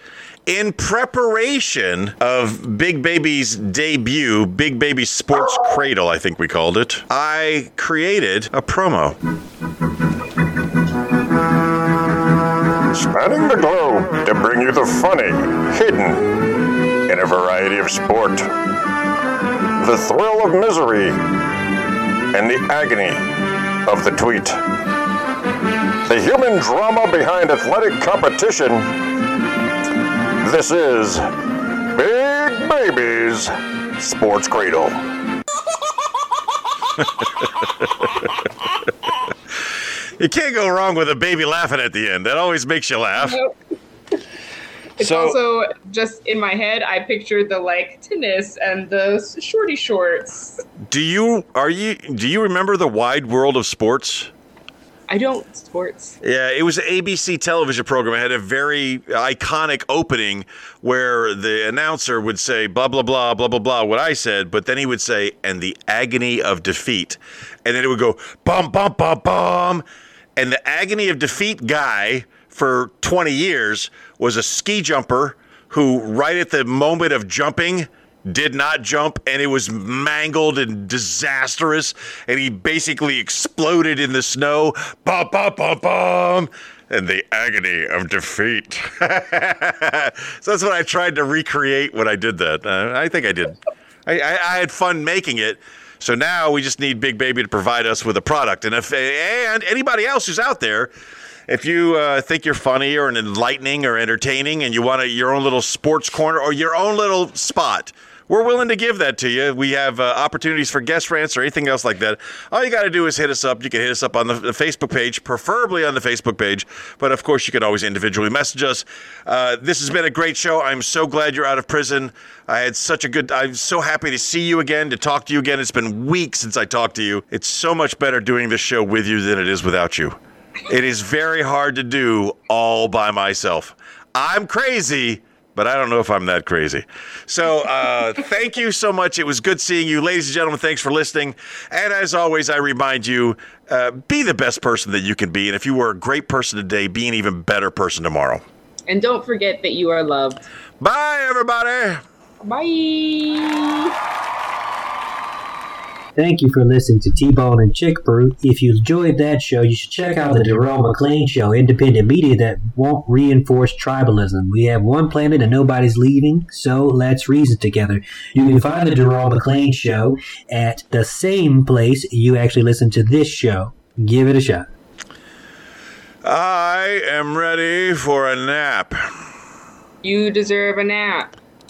In preparation of Big Baby's debut, Big Baby Sports Cradle, I think we called it, I created a promo. Spanning the globe to bring you the funny, hidden in a variety of sport, the thrill of misery, and the agony of the tweet. The human drama behind athletic competition. This is Big Baby's Sports Cradle. You can't go wrong with a baby laughing at the end. That always makes you laugh. Nope. It's So- also just in my head. I pictured the like tennis and the shorty shorts. Do you are you do you remember the wide world of sports? I don't sports. Yeah, it was an ABC television program. It had a very uh, iconic opening where the announcer would say blah blah blah blah blah blah what I said, but then he would say and the agony of defeat. And then it would go bum bum bum bum and the agony of defeat guy for 20 years was a ski jumper who right at the moment of jumping did not jump and it was mangled and disastrous and he basically exploded in the snow. Bum bum bum bum and the agony of defeat. So that's what i tried to recreate when i did that. Uh, i think i did. I, I, I had fun making it. So now we just need big baby to provide us with a product. And if and anybody else who's out there if you uh, think you're funny or enlightening or entertaining and you want a, your own little sports corner or your own little spot, we're willing to give that to you. We have uh, opportunities for guest rants or anything else like that. All you got to do is hit us up. You can hit us up on the, the Facebook page, preferably on the Facebook page. But of course, you can always individually message us. Uh, this has been a great show. I'm so glad you're out of prison. I had such a good. I'm so happy to see you again, to talk to you again. It's been weeks since I talked to you. It's so much better doing this show with you than it is without you. It is very hard to do all by myself. I'm crazy, but I don't know if I'm that crazy. So, uh, thank you so much. It was good seeing you. Ladies and gentlemen, thanks for listening. And as always, I remind you uh, be the best person that you can be. And if you were a great person today, be an even better person tomorrow. And don't forget that you are loved. Bye, everybody. Bye. Thank you for listening to T-Bone and Chick Brew. If you enjoyed that show, you should check out the Darrell McLean Show, independent media that won't reinforce tribalism. We have one planet and nobody's leaving, so let's reason together. You can find the Darrell McLean Show at the same place you actually listen to this show. Give it a shot. I am ready for a nap. You deserve a nap.